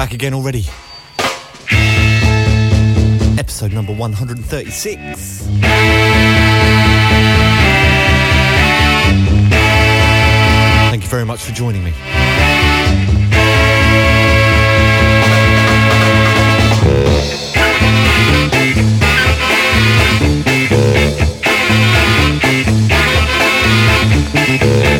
Back again already. Episode number 136. Thank you very much for joining me. Yeah.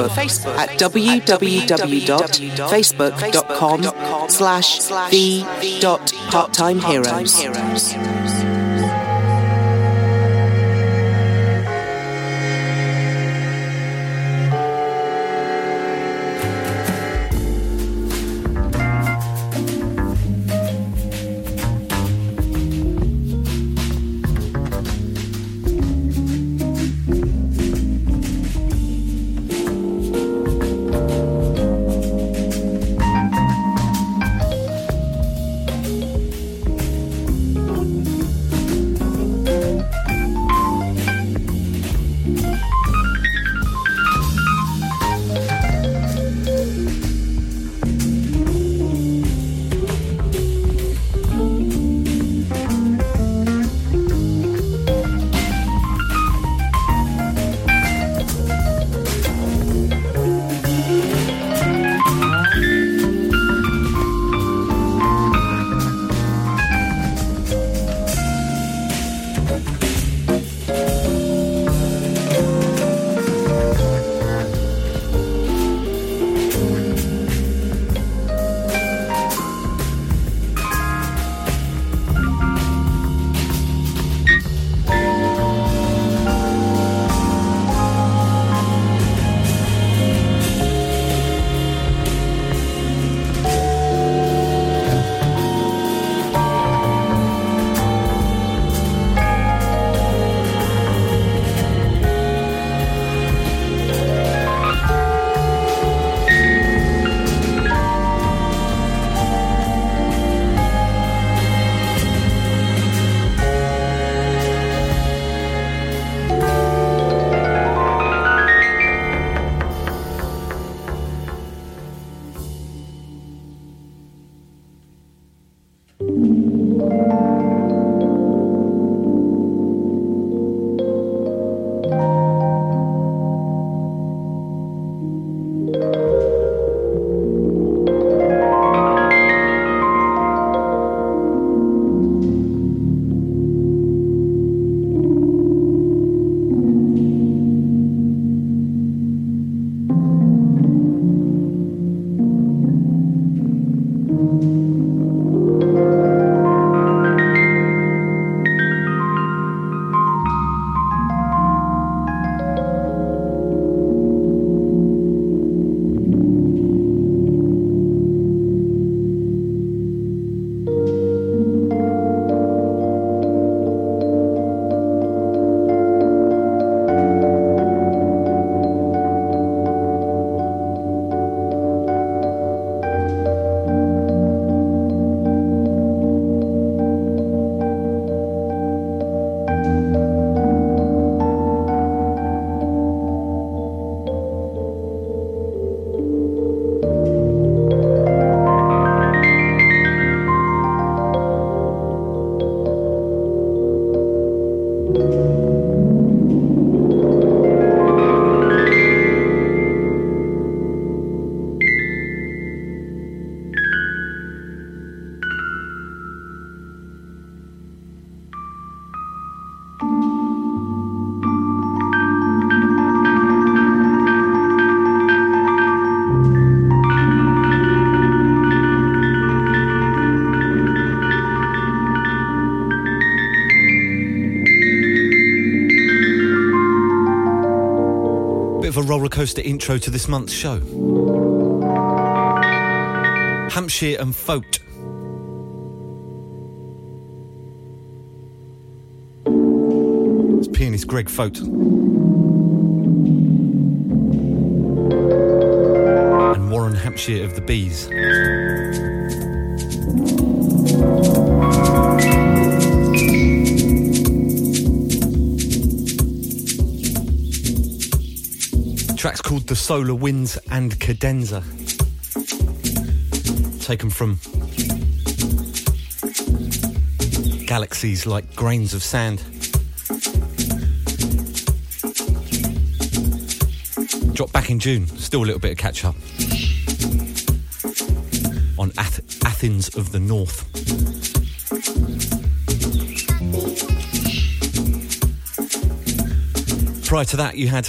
Facebook, Facebook. At www.facebook.com slash the.parttimeheroes. rollercoaster intro to this month's show. Hampshire and Foat. It's pianist Greg Foat. And Warren Hampshire of the Bees. Track's called The Solar Winds and Cadenza. Taken from galaxies like grains of sand. Dropped back in June, still a little bit of catch up. On Ath- Athens of the North. Prior to that, you had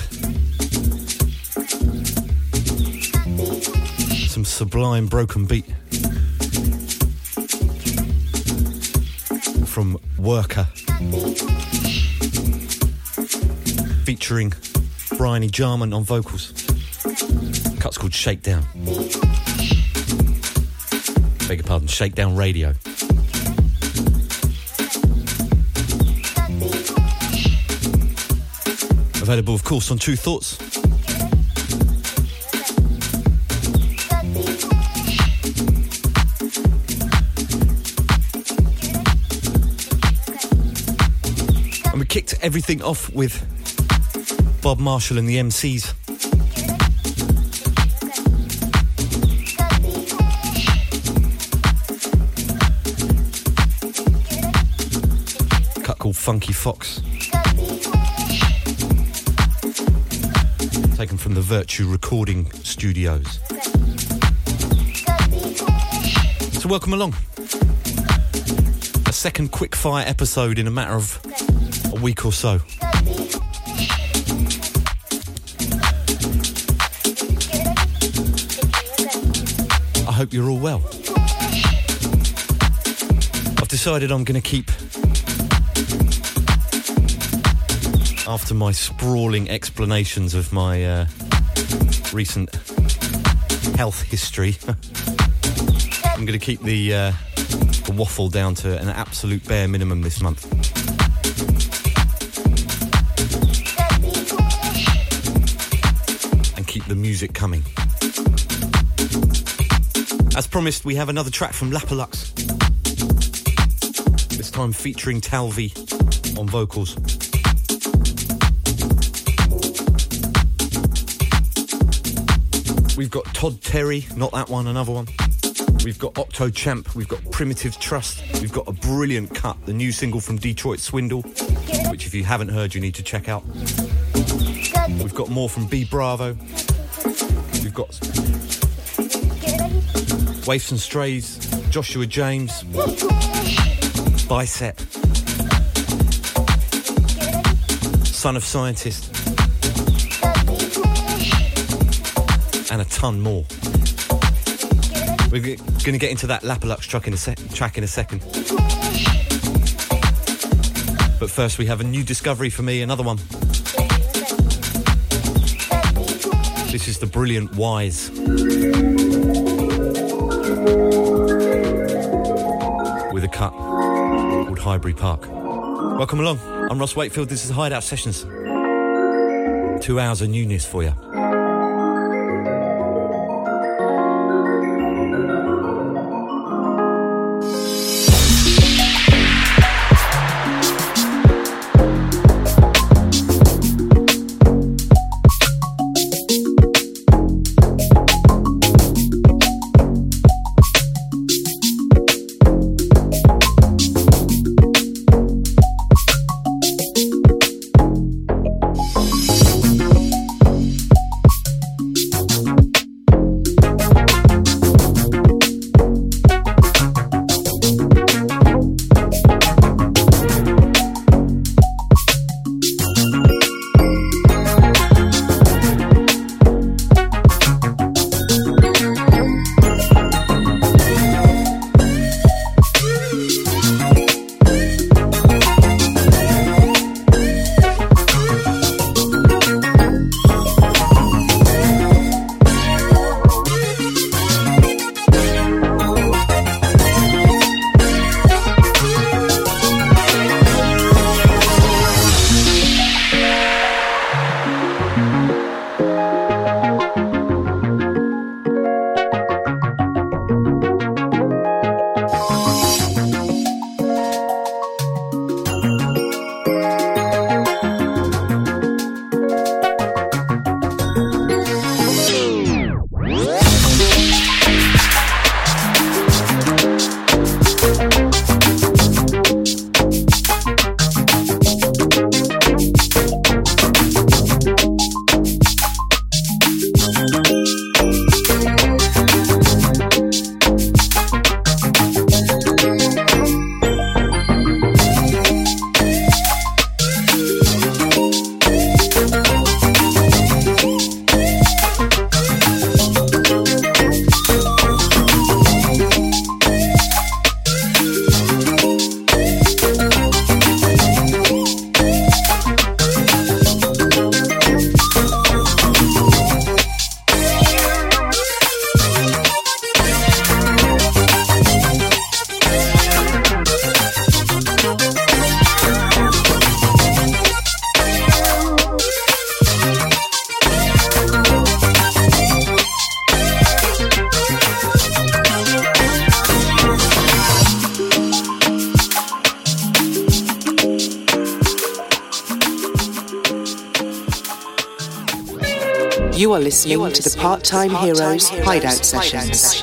sublime broken beat from Werka featuring Bryony Jarman on vocals. Cut's called Shakedown. Beg your pardon, Shakedown Radio. Available, of course, on Tru Thoughts. Kicked everything off with Bob Marshall and the A/Cs. Cut called Funky Fox. Taken from the Virtue Recording Studios. So, welcome along. A second quickfire episode in a matter of week or so. I hope you're all well. I've decided I'm going to keep, after my sprawling explanations of my uh, recent health history, I'm going to keep the, uh, the waffle down to an absolute bare minimum this month. Music coming. As promised, we have another track from Lapalux. This time featuring Talvi on vocals. We've got Todh Teri, not that one, another one. We've got Octo Champ, we've got Primitive Trust, we've got a brilliant cut, the new single from Detroit Swindle, which if you haven't heard, you need to check out. We've got more from B Bravo. We've got Waifs and Strays, Joshua James, Bicep, Son of Scientist, and a ton more. We're going to get into that Lapalux track in, a sec- track in a second. But first, we have a new discovery for me, another one. This is the brilliant Wize. With a cut called Highbury Park. Welcome along. I'm Ross Wakefield. This is Hideout Sessions. Two hours of newness for you. Part Time Heroes Hideout Sessions.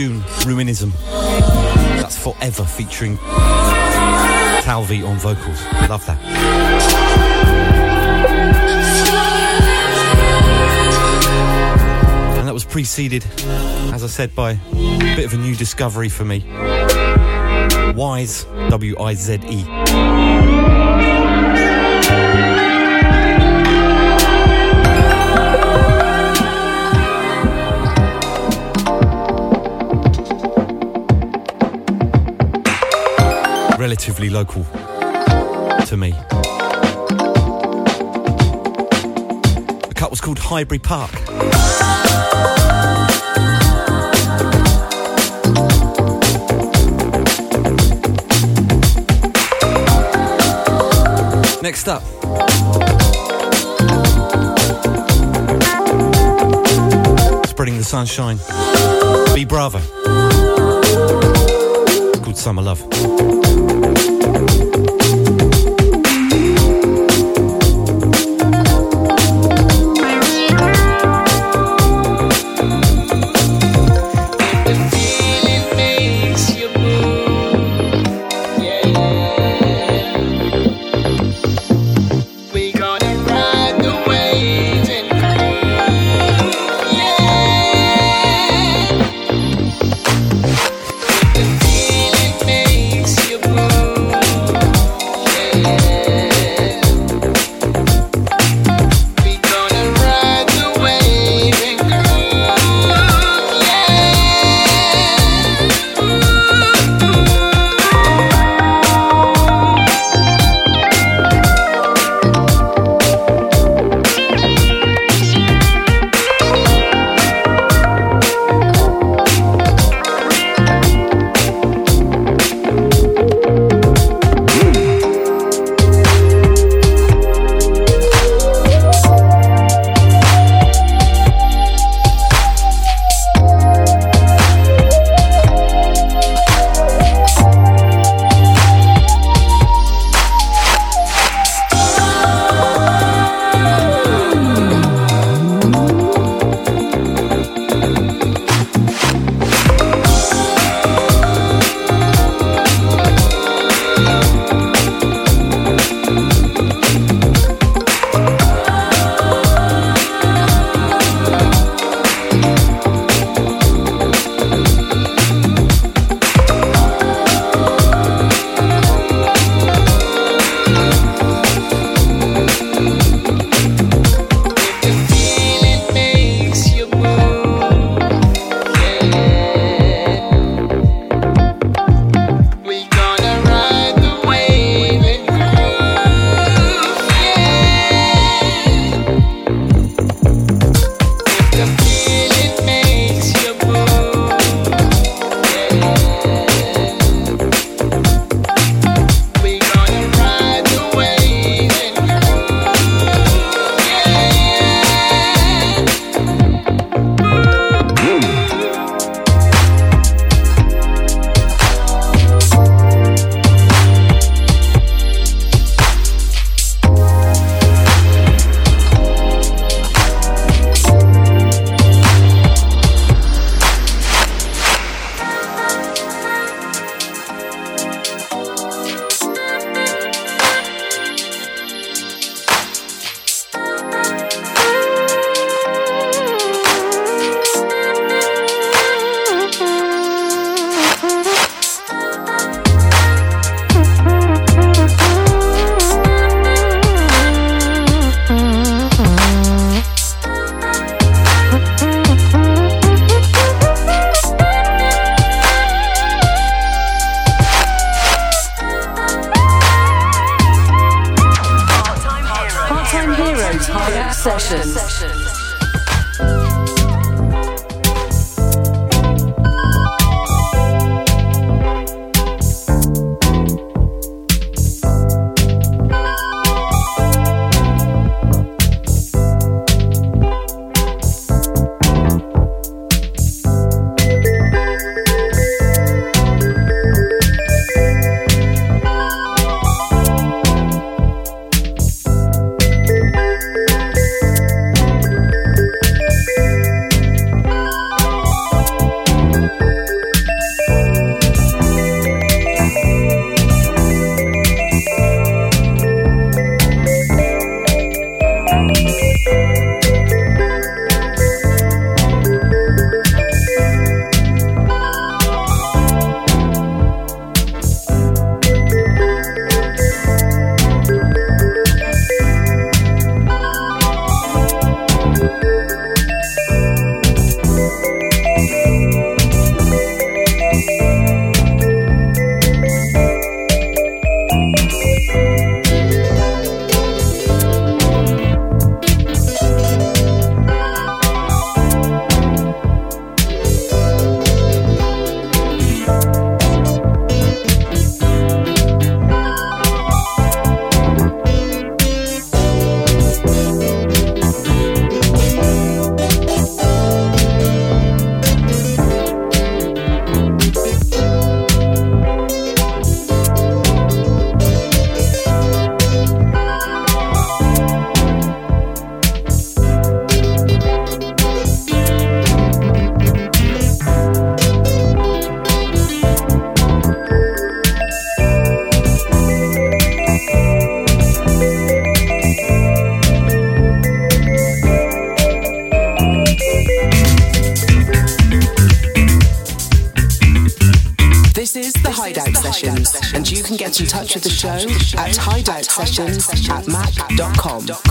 June. Ruinism. That's forever featuring Talvi on vocals. Love that. And that was preceded, as I said, by a bit of a new discovery for me. Wize, W I Z E. Relatively local to me. The cut was called Highbury Park. Next up. Spreading the sunshine. B Bravo. Called Summer Love. Touch with the show at hideout sessions at mac.com.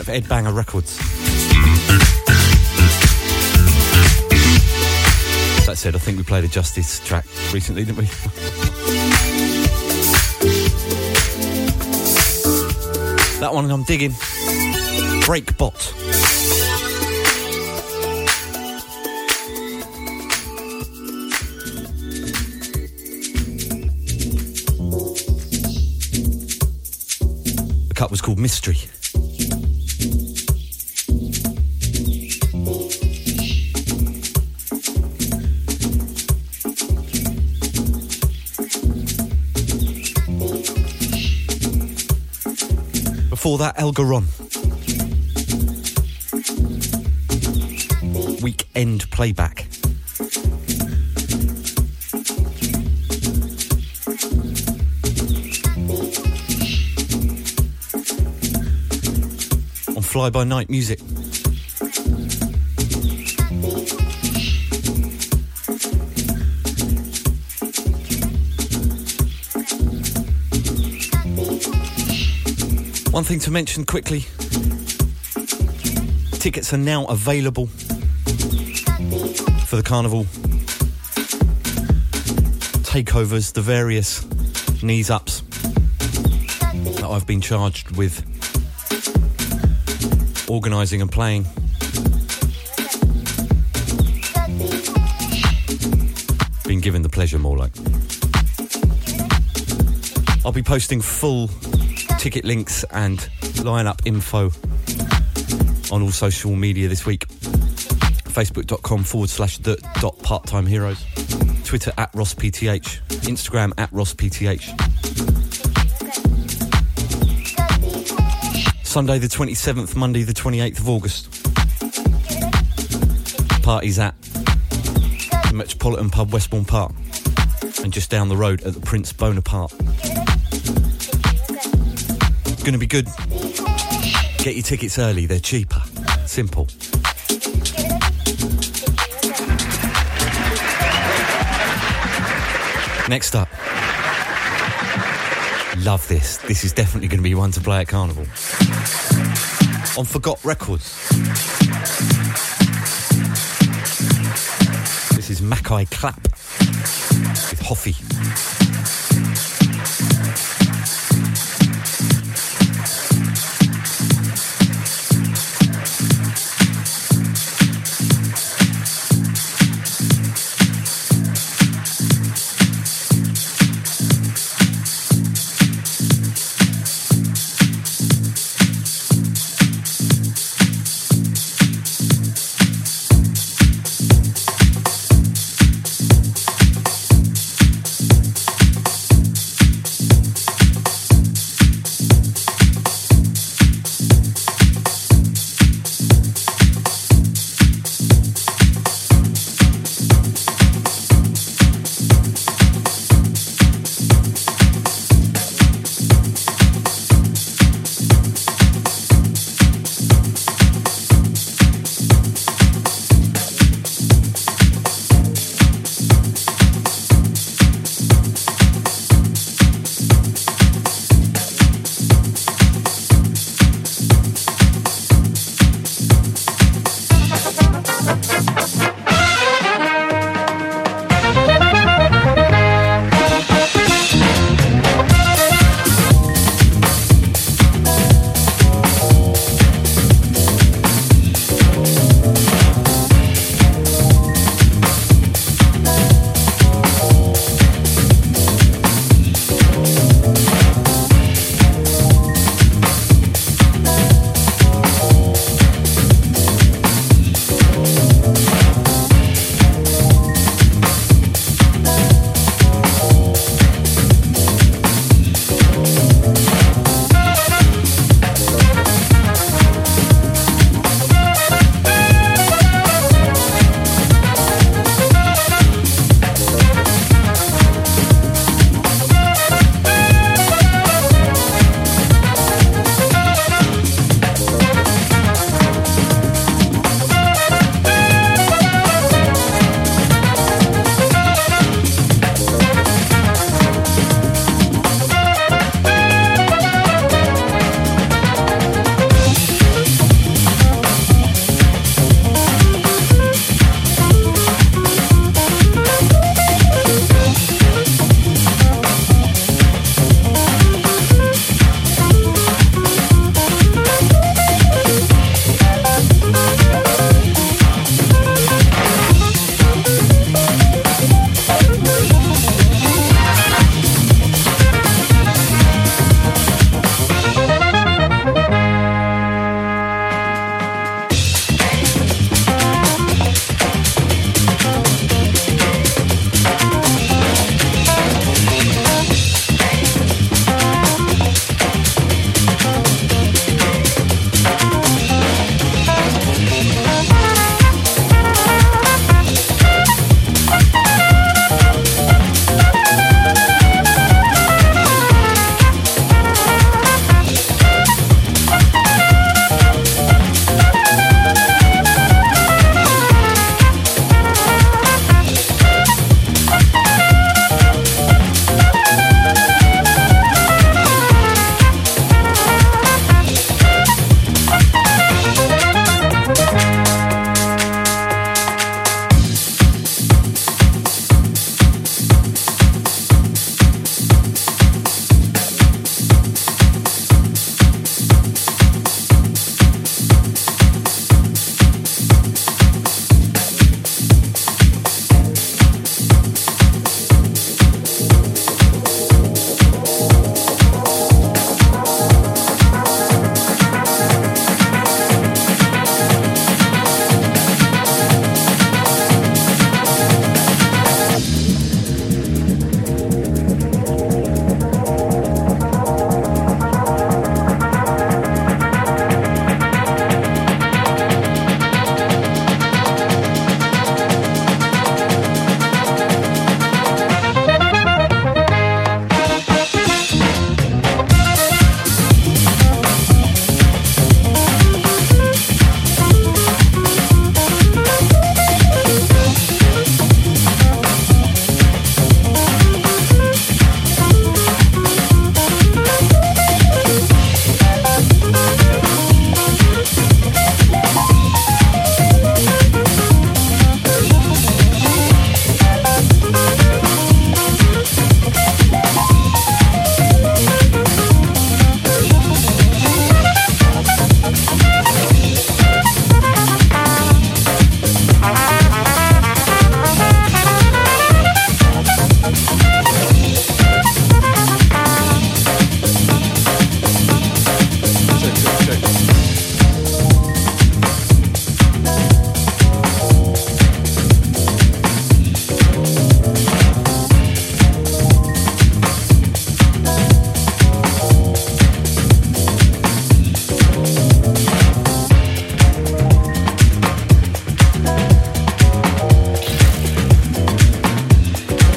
of Ed Banger records. That said, I think we played a Justice track recently, didn't we? that one I'm digging. Breakbot. The cut was called Mystery. Before that, Elageron. Weekend playback. On Fly By Night Music. One thing to mention quickly tickets are now available for the carnival takeovers, the various knees ups that I've been charged with organising and playing. Been given the pleasure, more like. I'll be posting full ticket links and lineup info on all social media this week. Facebook.com forward slash the dot part time heroes. Twitter at RossPTH. Instagram at RossPTH. Sunday the 27th, Monday the 28th of August. Parties at the Metropolitan Pub, Westbourne Park. And just down the road at the Prince Bonaparte. Going to be good. Get your tickets early, they're cheaper. Simple. Next up. Love this. This is definitely going to be one to play at Carnival. On Forgot Records. This is Mackay Clap with Hoffy.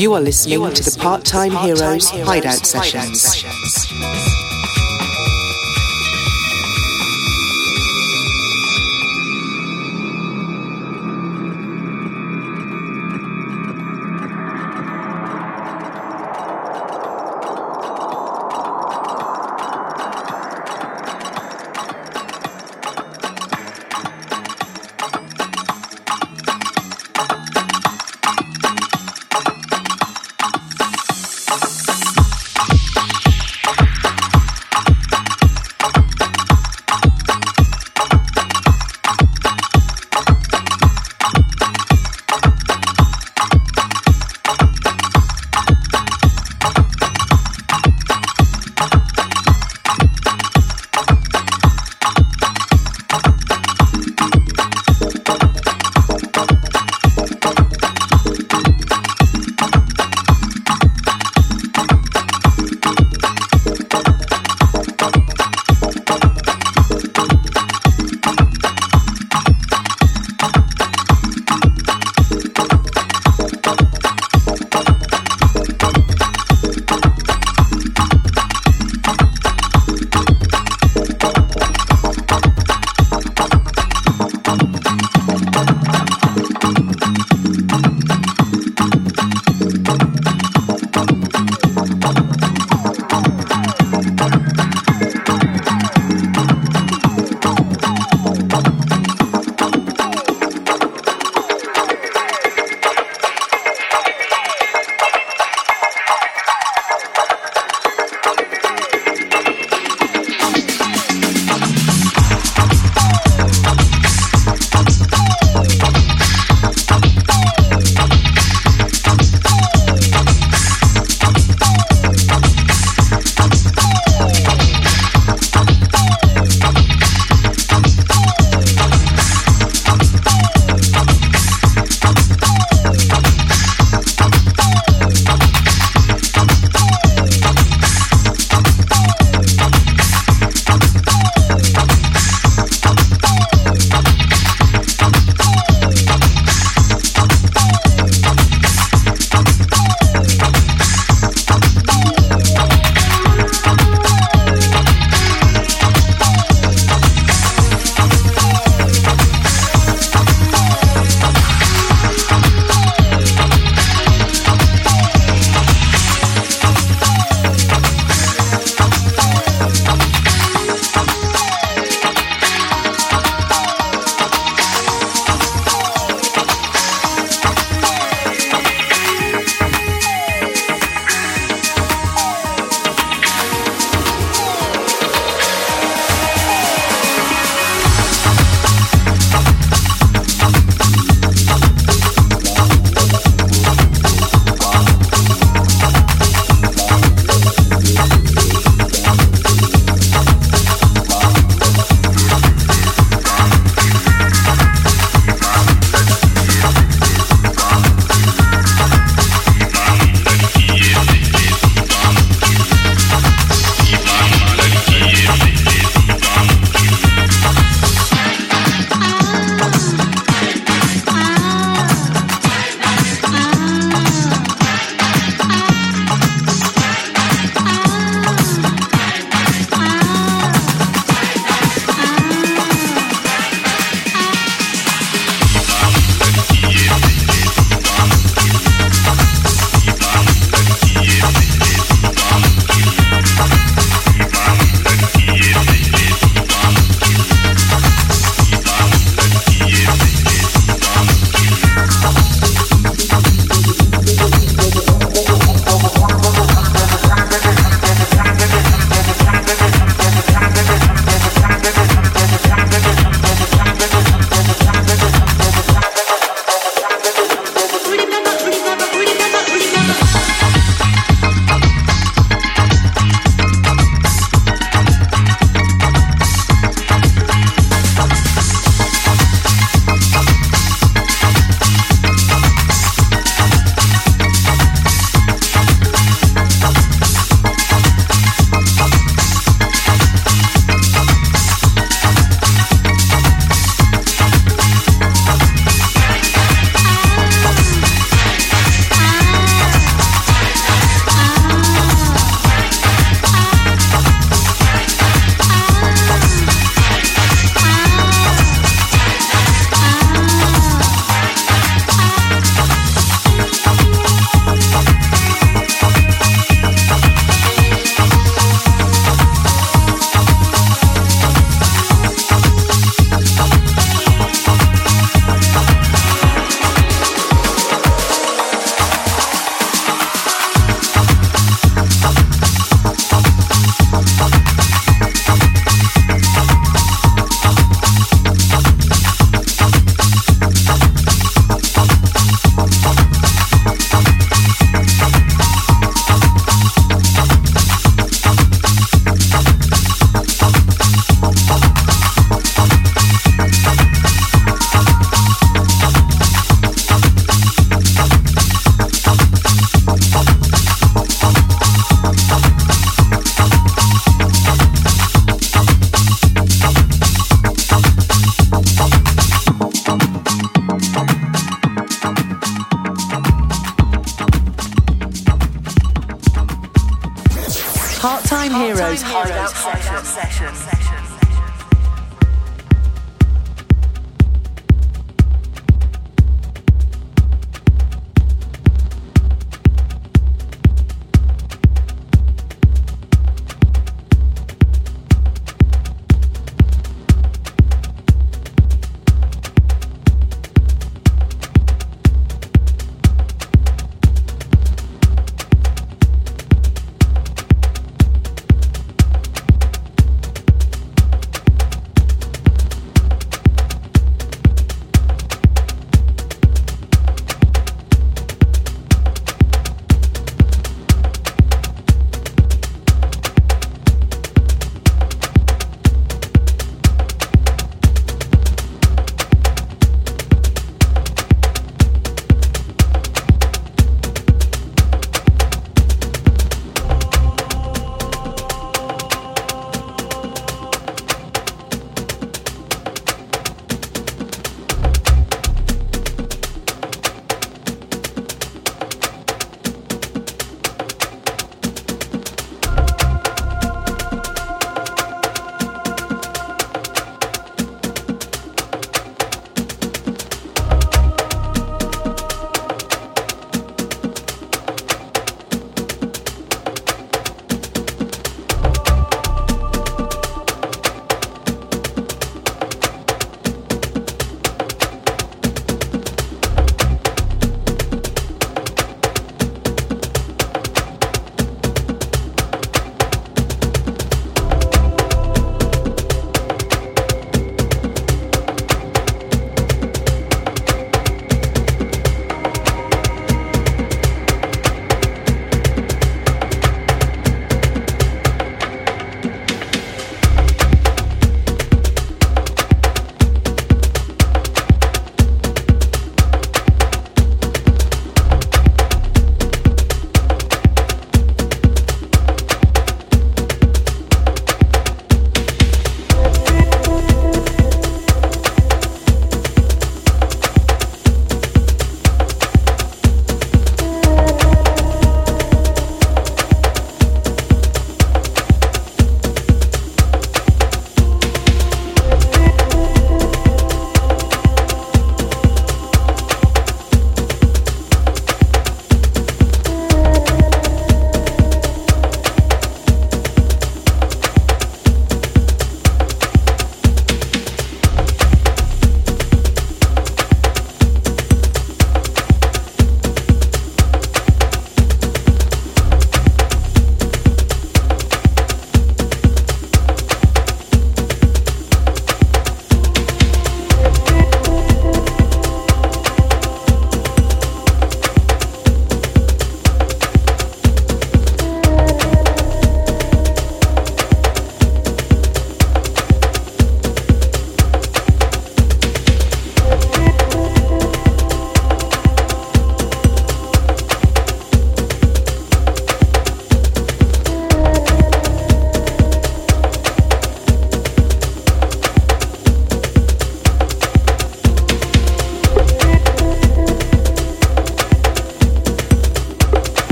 You are listening to the Part Time Heroes Hideout Sessions.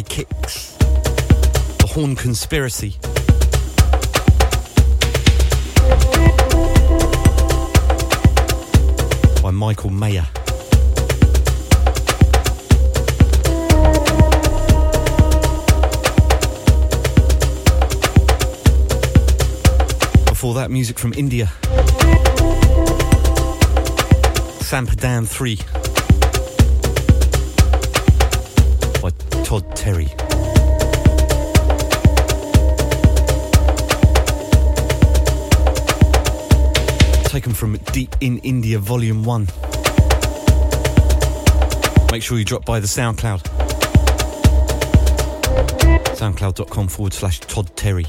Kicks. The Horn Conspiracy. By Michael Mayer. Before that, music from India. Sampadan 3 Todh Teri. Taken from Deep in India Volume 1. Make sure you drop by the SoundCloud. SoundCloud.com forward slash Todh Teri.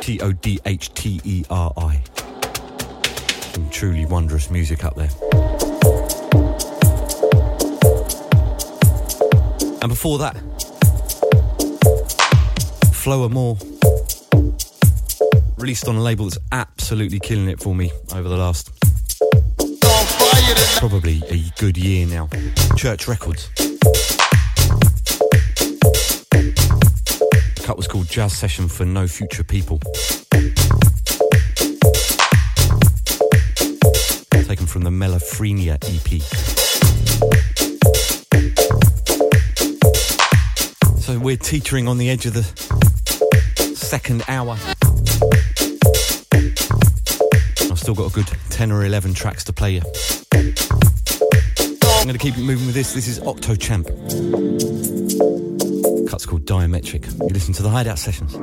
T O D H T E R I. Some truly wondrous music up there. And before that, Folamour. Released on a label that's absolutely killing it for me over the last probably a good year now. Church Records. The cut was called Jazz Session for No Future People. Taken from the Melophrenia EP. We're teetering on the edge of the second hour. I've still got a good 10 or 11 tracks to play you. I'm going to keep it moving with this. This is Octo Champ. Cut's called Diametric. You listen to the Hideout Sessions.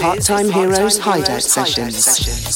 Part Time Heroes Hideout Sessions.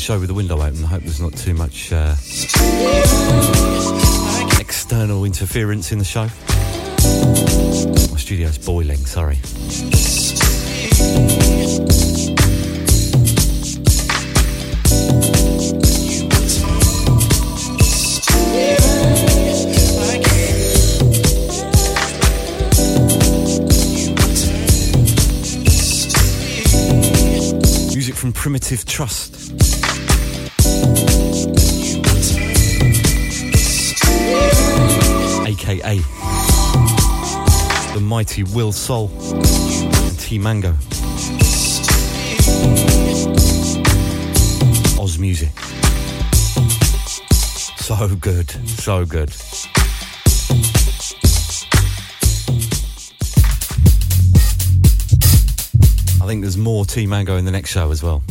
Show with the window open. I hope there's not too much uh, external interference in the show. My studio's boiling, sorry. Music from Primitive Trust. mighty Will Saul and T Mango. Aus music. So good, so good. I think there's more T Mango in the next show as well.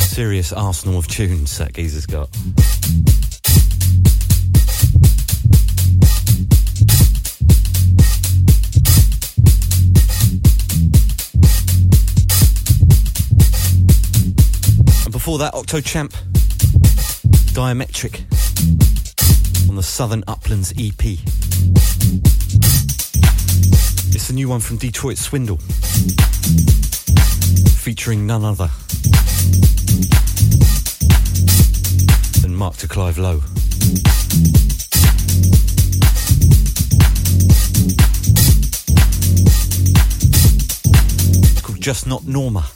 Serious arsenal of tunes that Geezer's got. Before that, Octo Champ, Diametric on the Southern Uplands EP. It's the new one from Detroit Swindle, featuring none other than Mark de Clive-Lowe. It's called Just Not Norma.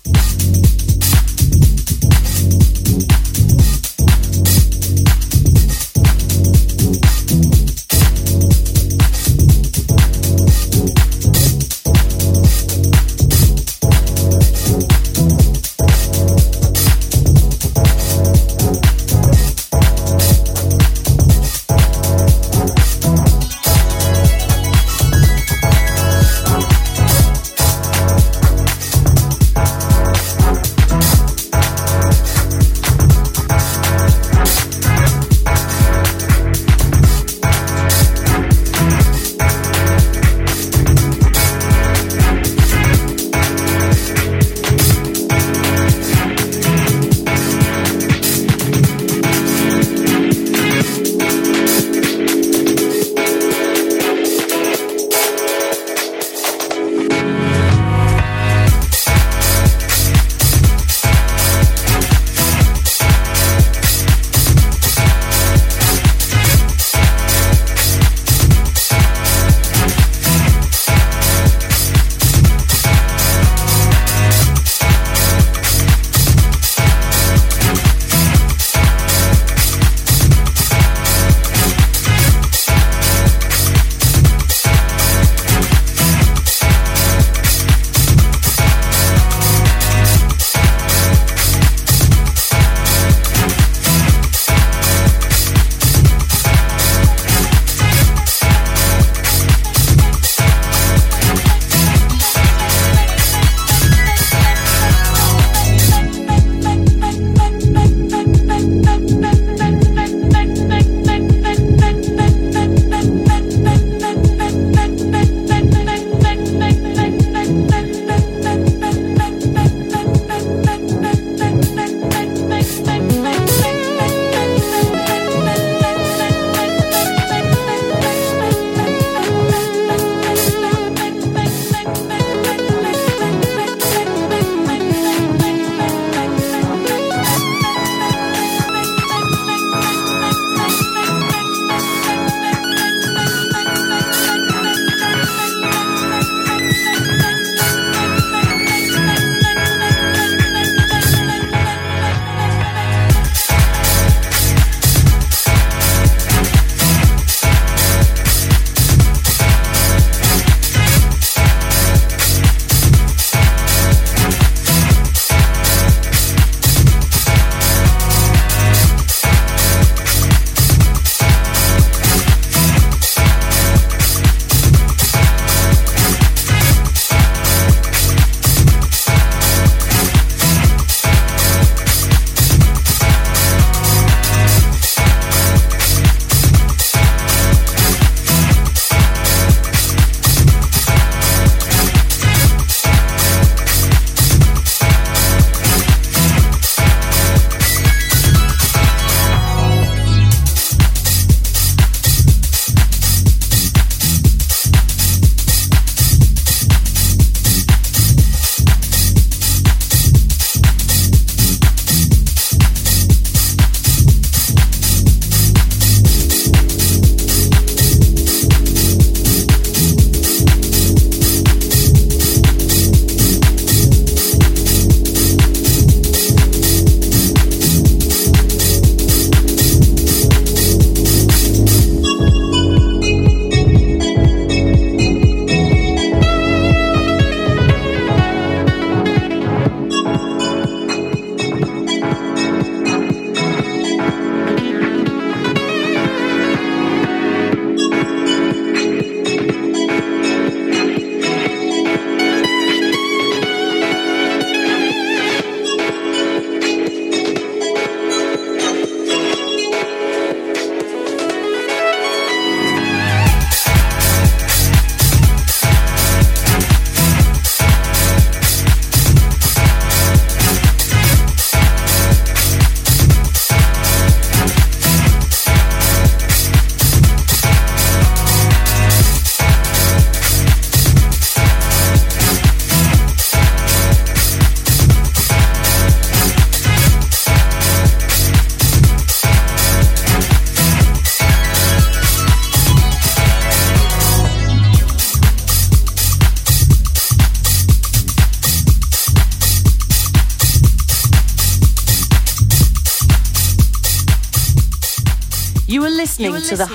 To, the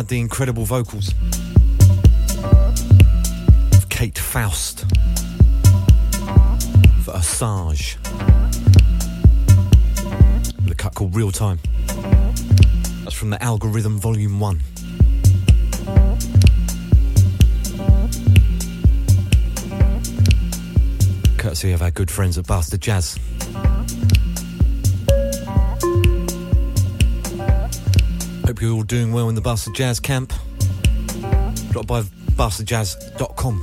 had the incredible vocals of Kate Faust for Osage. With a cut called Real Time. That's from the Algorithm Volume 1. Courtesy of our good friends at Bastard Jazz. Hope you're all doing well in the Bastard Jazz camp. Drop by bastardjazz.com.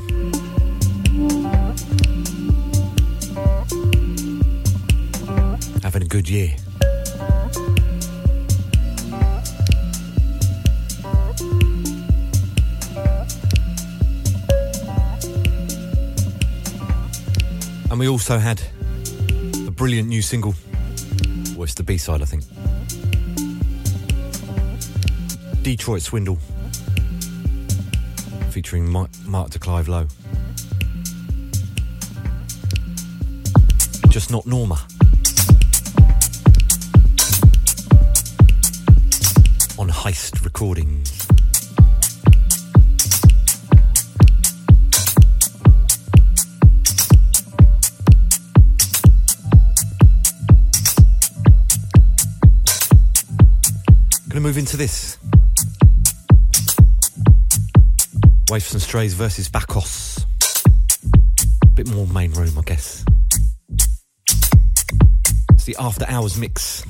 Having a good year. And we also had a brilliant new single. Well, it's the B side, I think. Detroit Swindle. Featuring Mark, Mark Clive Lowe. Just not Norma. On Heist Recordings. Gonna move into this. Waifs and Strays versus Bakkos. Bit more main room, I guess. It's the after hours mix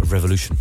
of Revolution.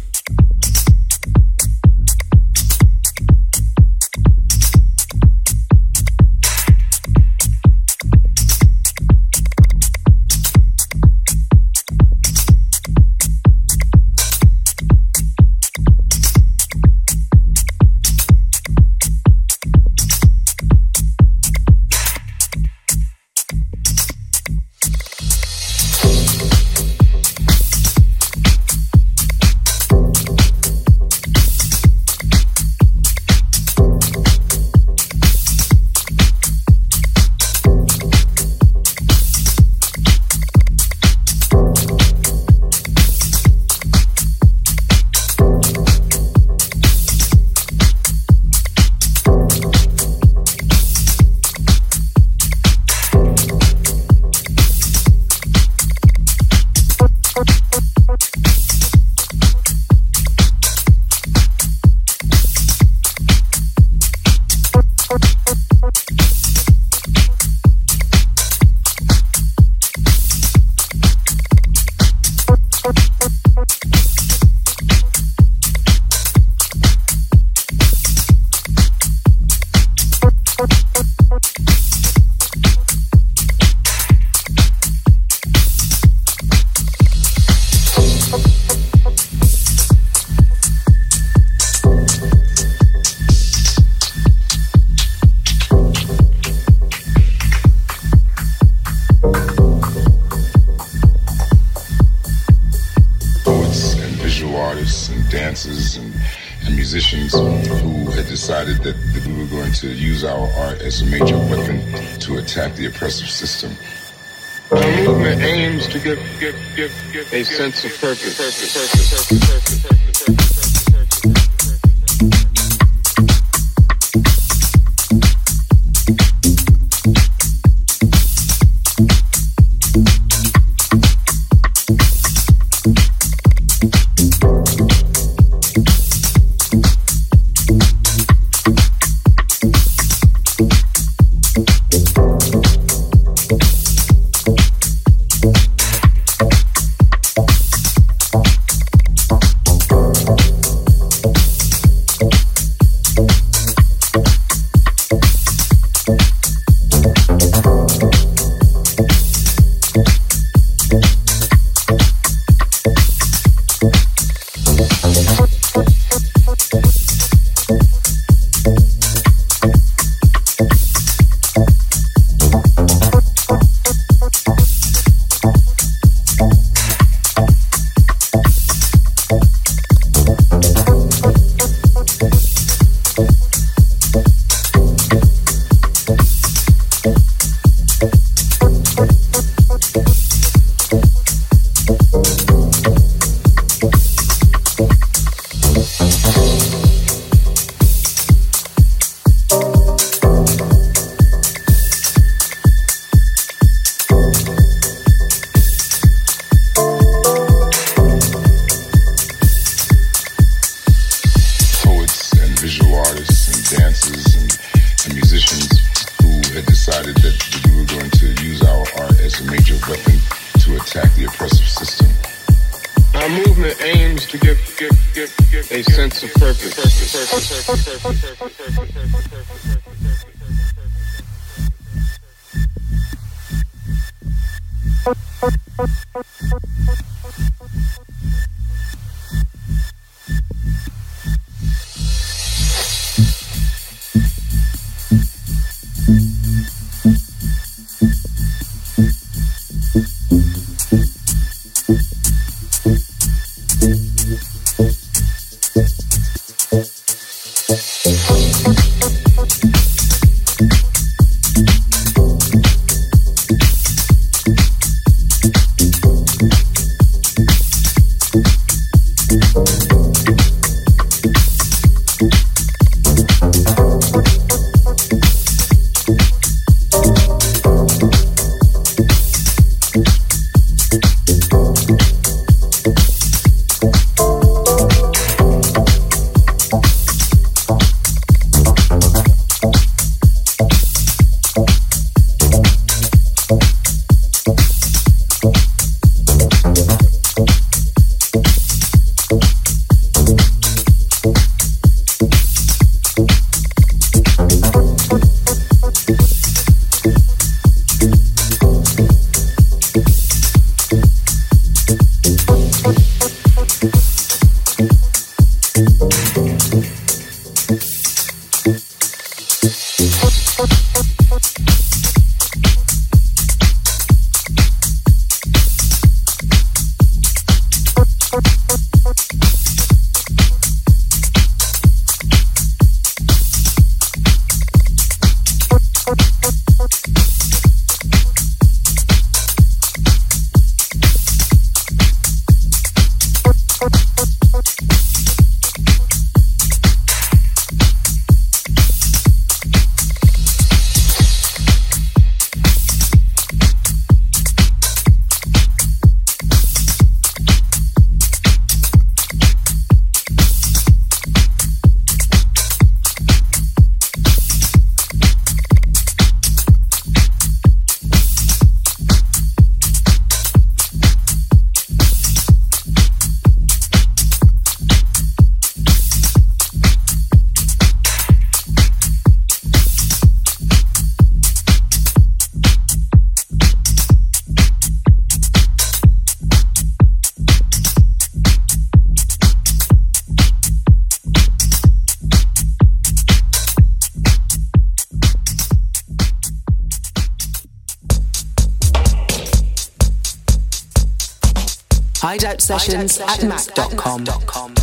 a sense of purpose. purpose, purpose, purpose Hideout Sessions at mac.com.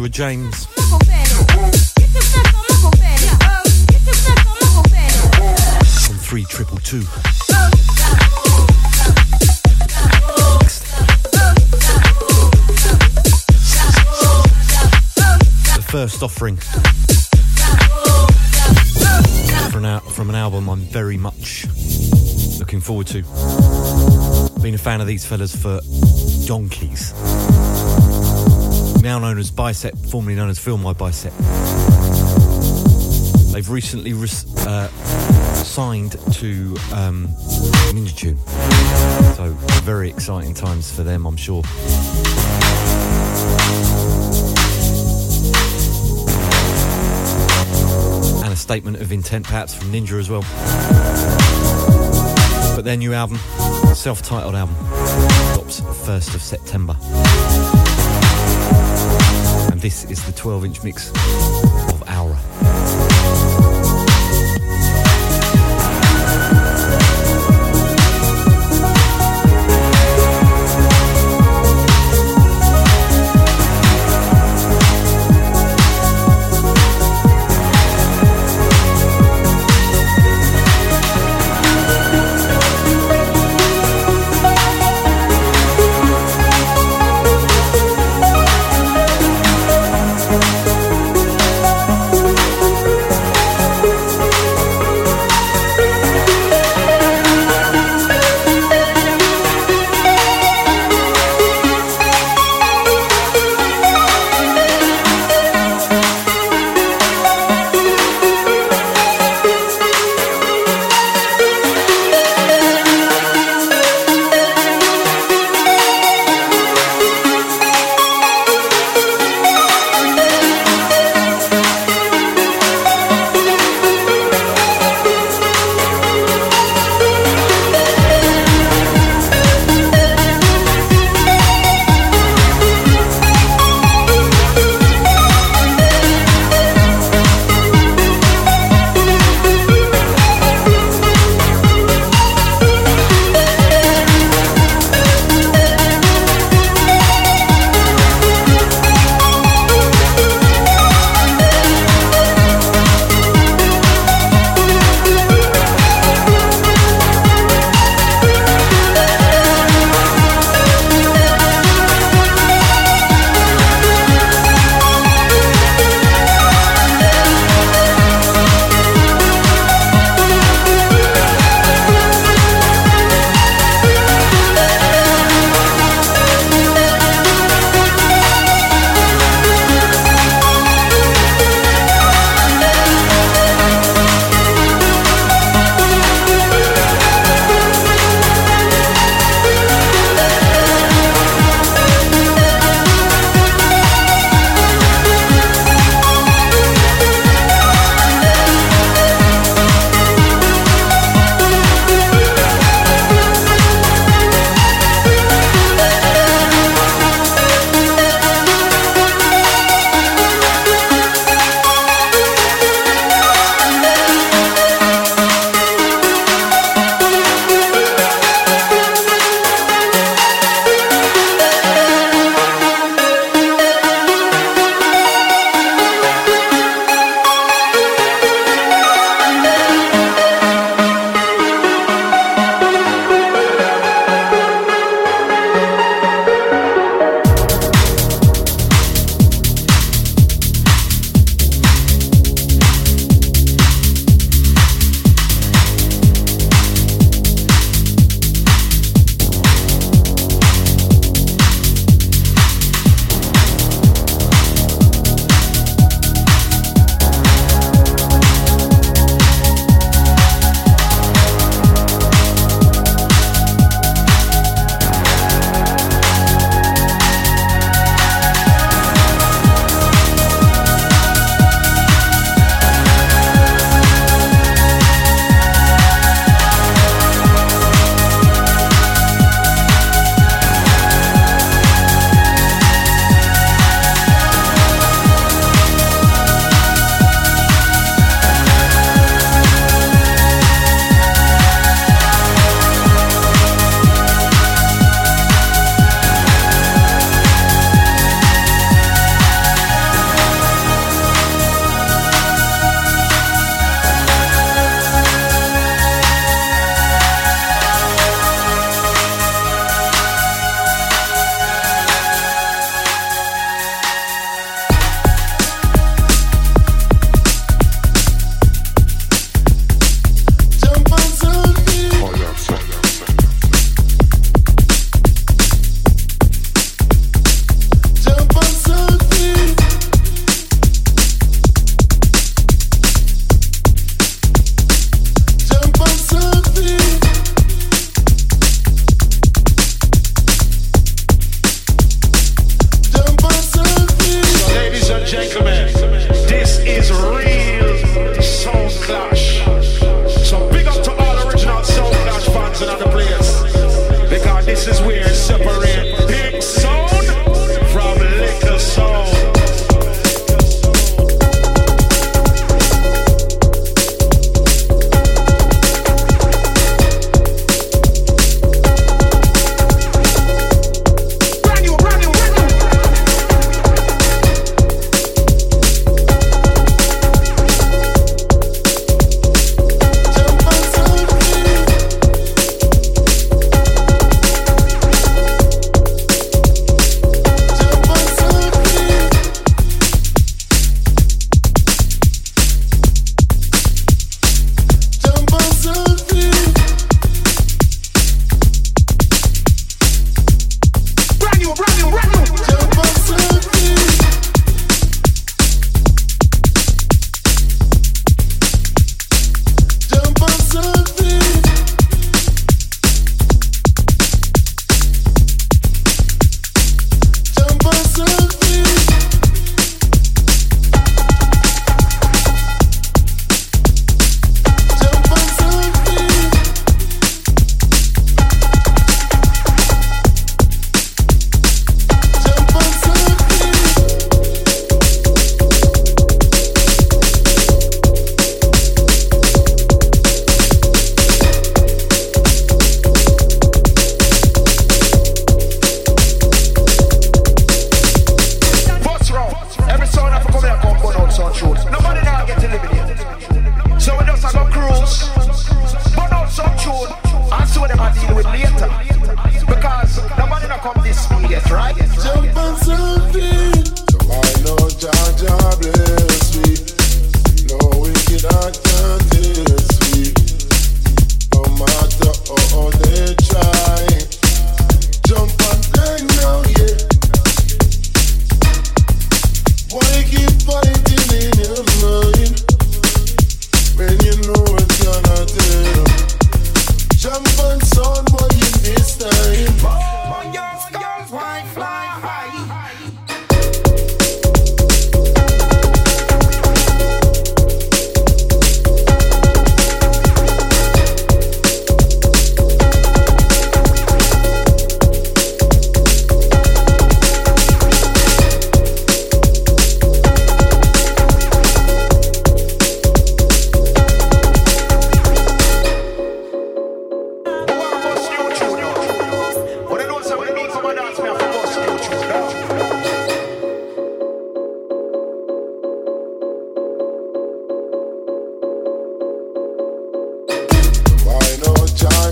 Joshua James. From 3222. The first offering from an, from an album I'm very much looking forward to. Been a fan of these fellas for donkeys. Now known as Bicep, formerly known as Feel My Bicep. They've recently res- uh, signed to um, Ninja Tune. So, very exciting times for them, I'm sure. And a statement of intent, perhaps, from Ninja as well. But their new album, self titled album, drops 1st of September. And this is the 12 inch mix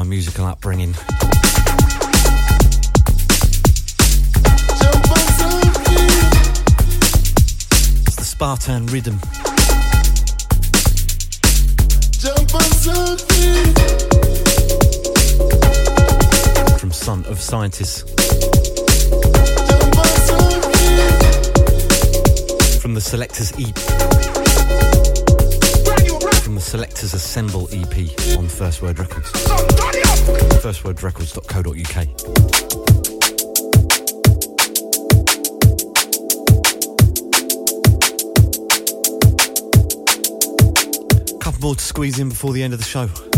my musical upbringing. It's the Spartan rhythm. From Son of Scientists. From the Selectors EP the Selectors Assemble EP on First Word Records. Firstwordrecords.co.uk. more to squeeze in before the end of the show.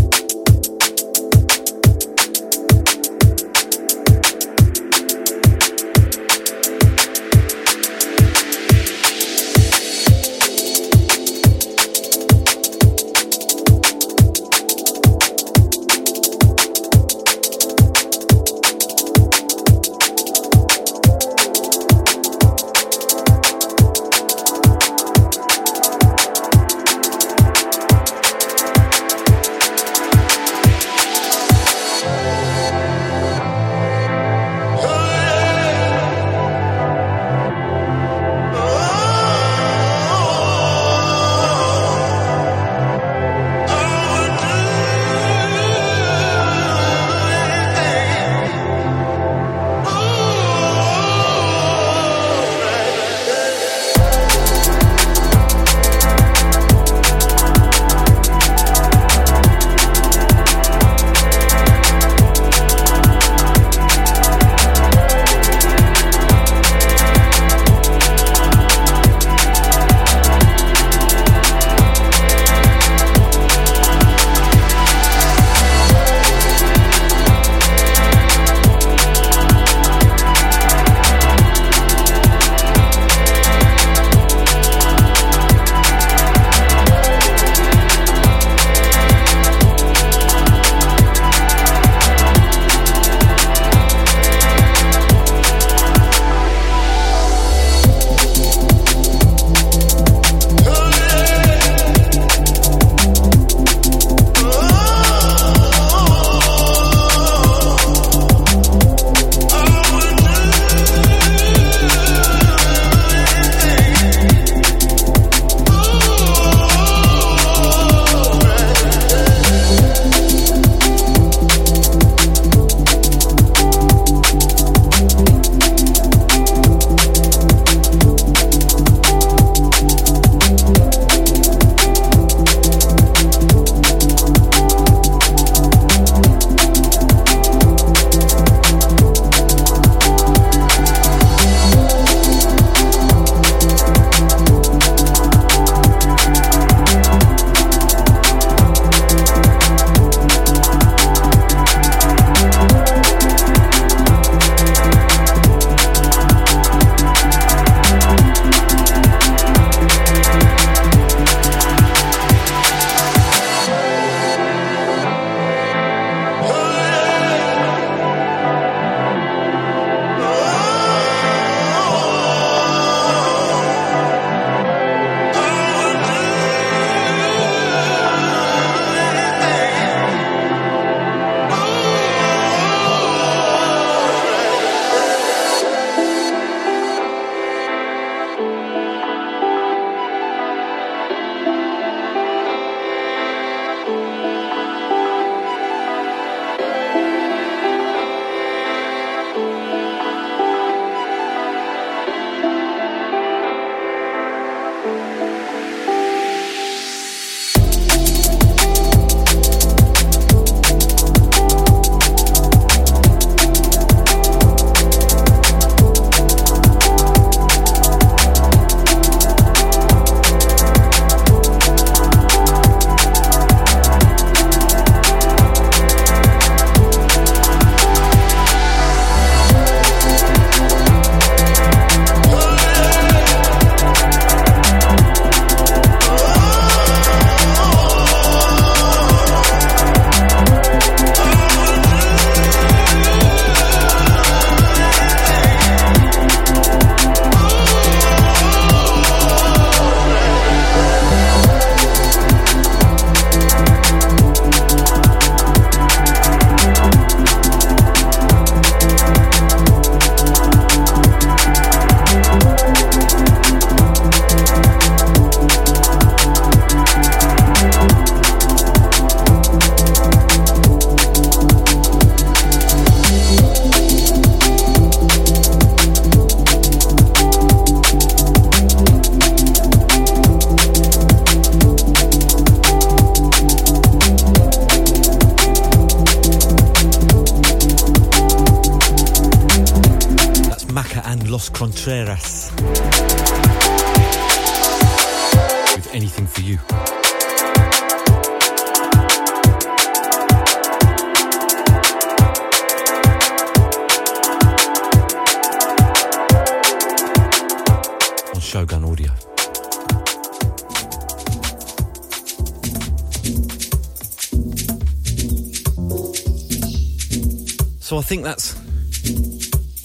Think that's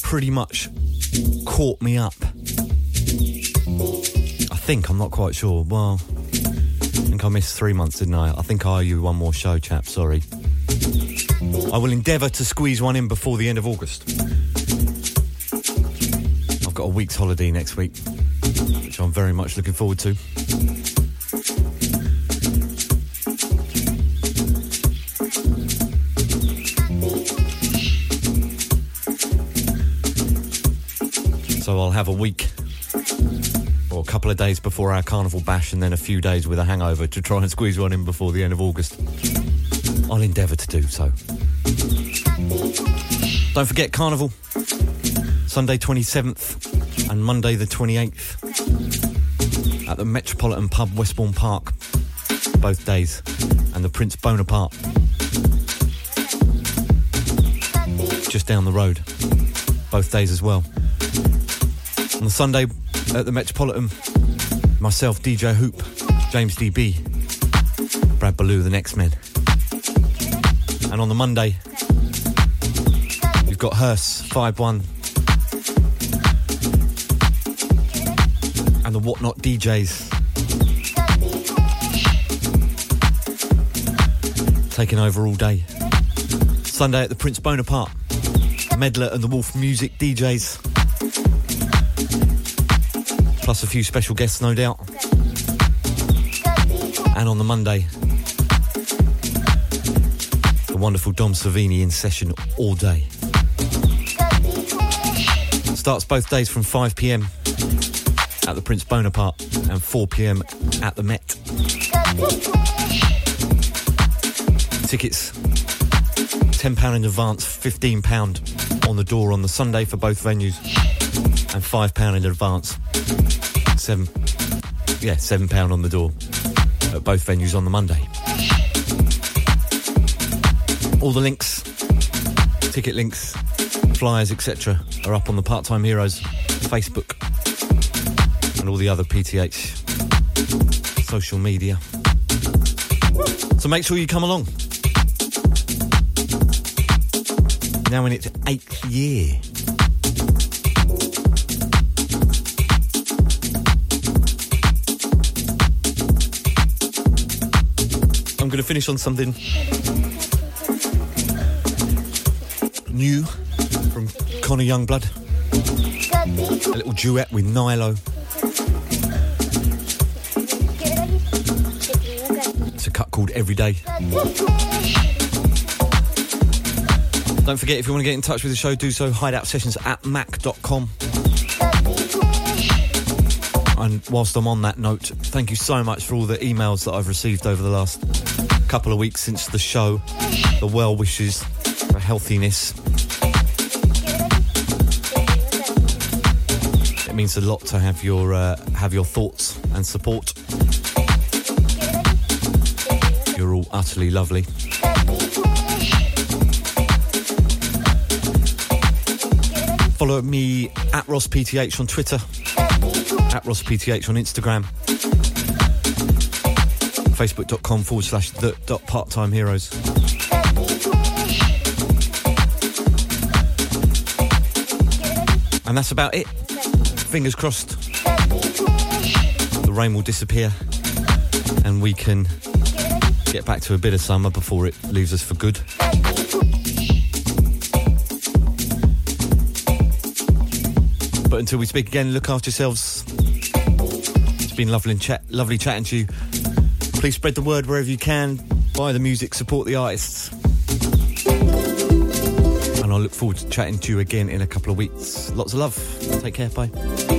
pretty much caught me up. I think, I'm not quite sure. Well, I think I missed three months, didn't I? I think I owe you one more show, chap, sorry. I will endeavour to squeeze one in before the end of August. I've got a week's holiday next week, which I'm very much looking forward to. Week or a couple of days before our carnival bash and then a few days with a hangover to try and squeeze one in before the end of August. I'll endeavour to do so. Don't forget Carnival, Sunday 27th and Monday the 28th at the Metropolitan Pub, Westbourne Park, both days, and the Prince Bonaparte, just down the road, both days as well. On the Sunday at the Metropolitan, myself, DJ Hoop, James DB, Brad Ballou, the Nextmen. And on the Monday, you've got Hearse, 5-1, and the Whatnot DJs. Taking over all day. Sunday at the Prince Bonaparte, Medlar and the Wolf Music DJs. Plus a few special guests, no doubt. And on the Monday, the wonderful Dom Servini in session all day. Starts both days from 5 pm at the Prince Bonaparte and 4 pm at the Met. Tickets £10 in advance, £15 on the door on the Sunday for both venues, and £5 in advance. Seven, yeah, £7 on the door at both venues on the Monday. All the links, ticket links, flyers, etc., are up on the Part Time Heroes Facebook and all the other PTH social media. So make sure you come along. Now in its eighth year. I'm going to finish on something new from Conner Youngblood. A little duet with Nilo. It's a cut called Every Day. Don't forget, if you want to get in touch with the show, do so. Hideout sessions at mac.com. And whilst I'm on that note, thank you so much for all the emails that I've received over the last couple of weeks since the show, the well wishes, for healthiness. It means a lot to have your uh, have your thoughts and support. You're all utterly lovely. Follow me at Ross PTH on Twitter, at Ross PTH on Instagram, facebook.com forward slash the dot part time heroes. And that's about it. Fingers crossed. The rain will disappear and we can get back to a bit of summer before it leaves us for good. But until we speak again, look after yourselves. It's been lovely chat, lovely chatting to you. Please spread the word wherever you can. Buy the music, support the artists. And I look forward to chatting to you again in a couple of weeks. Lots of love. Take care. Bye.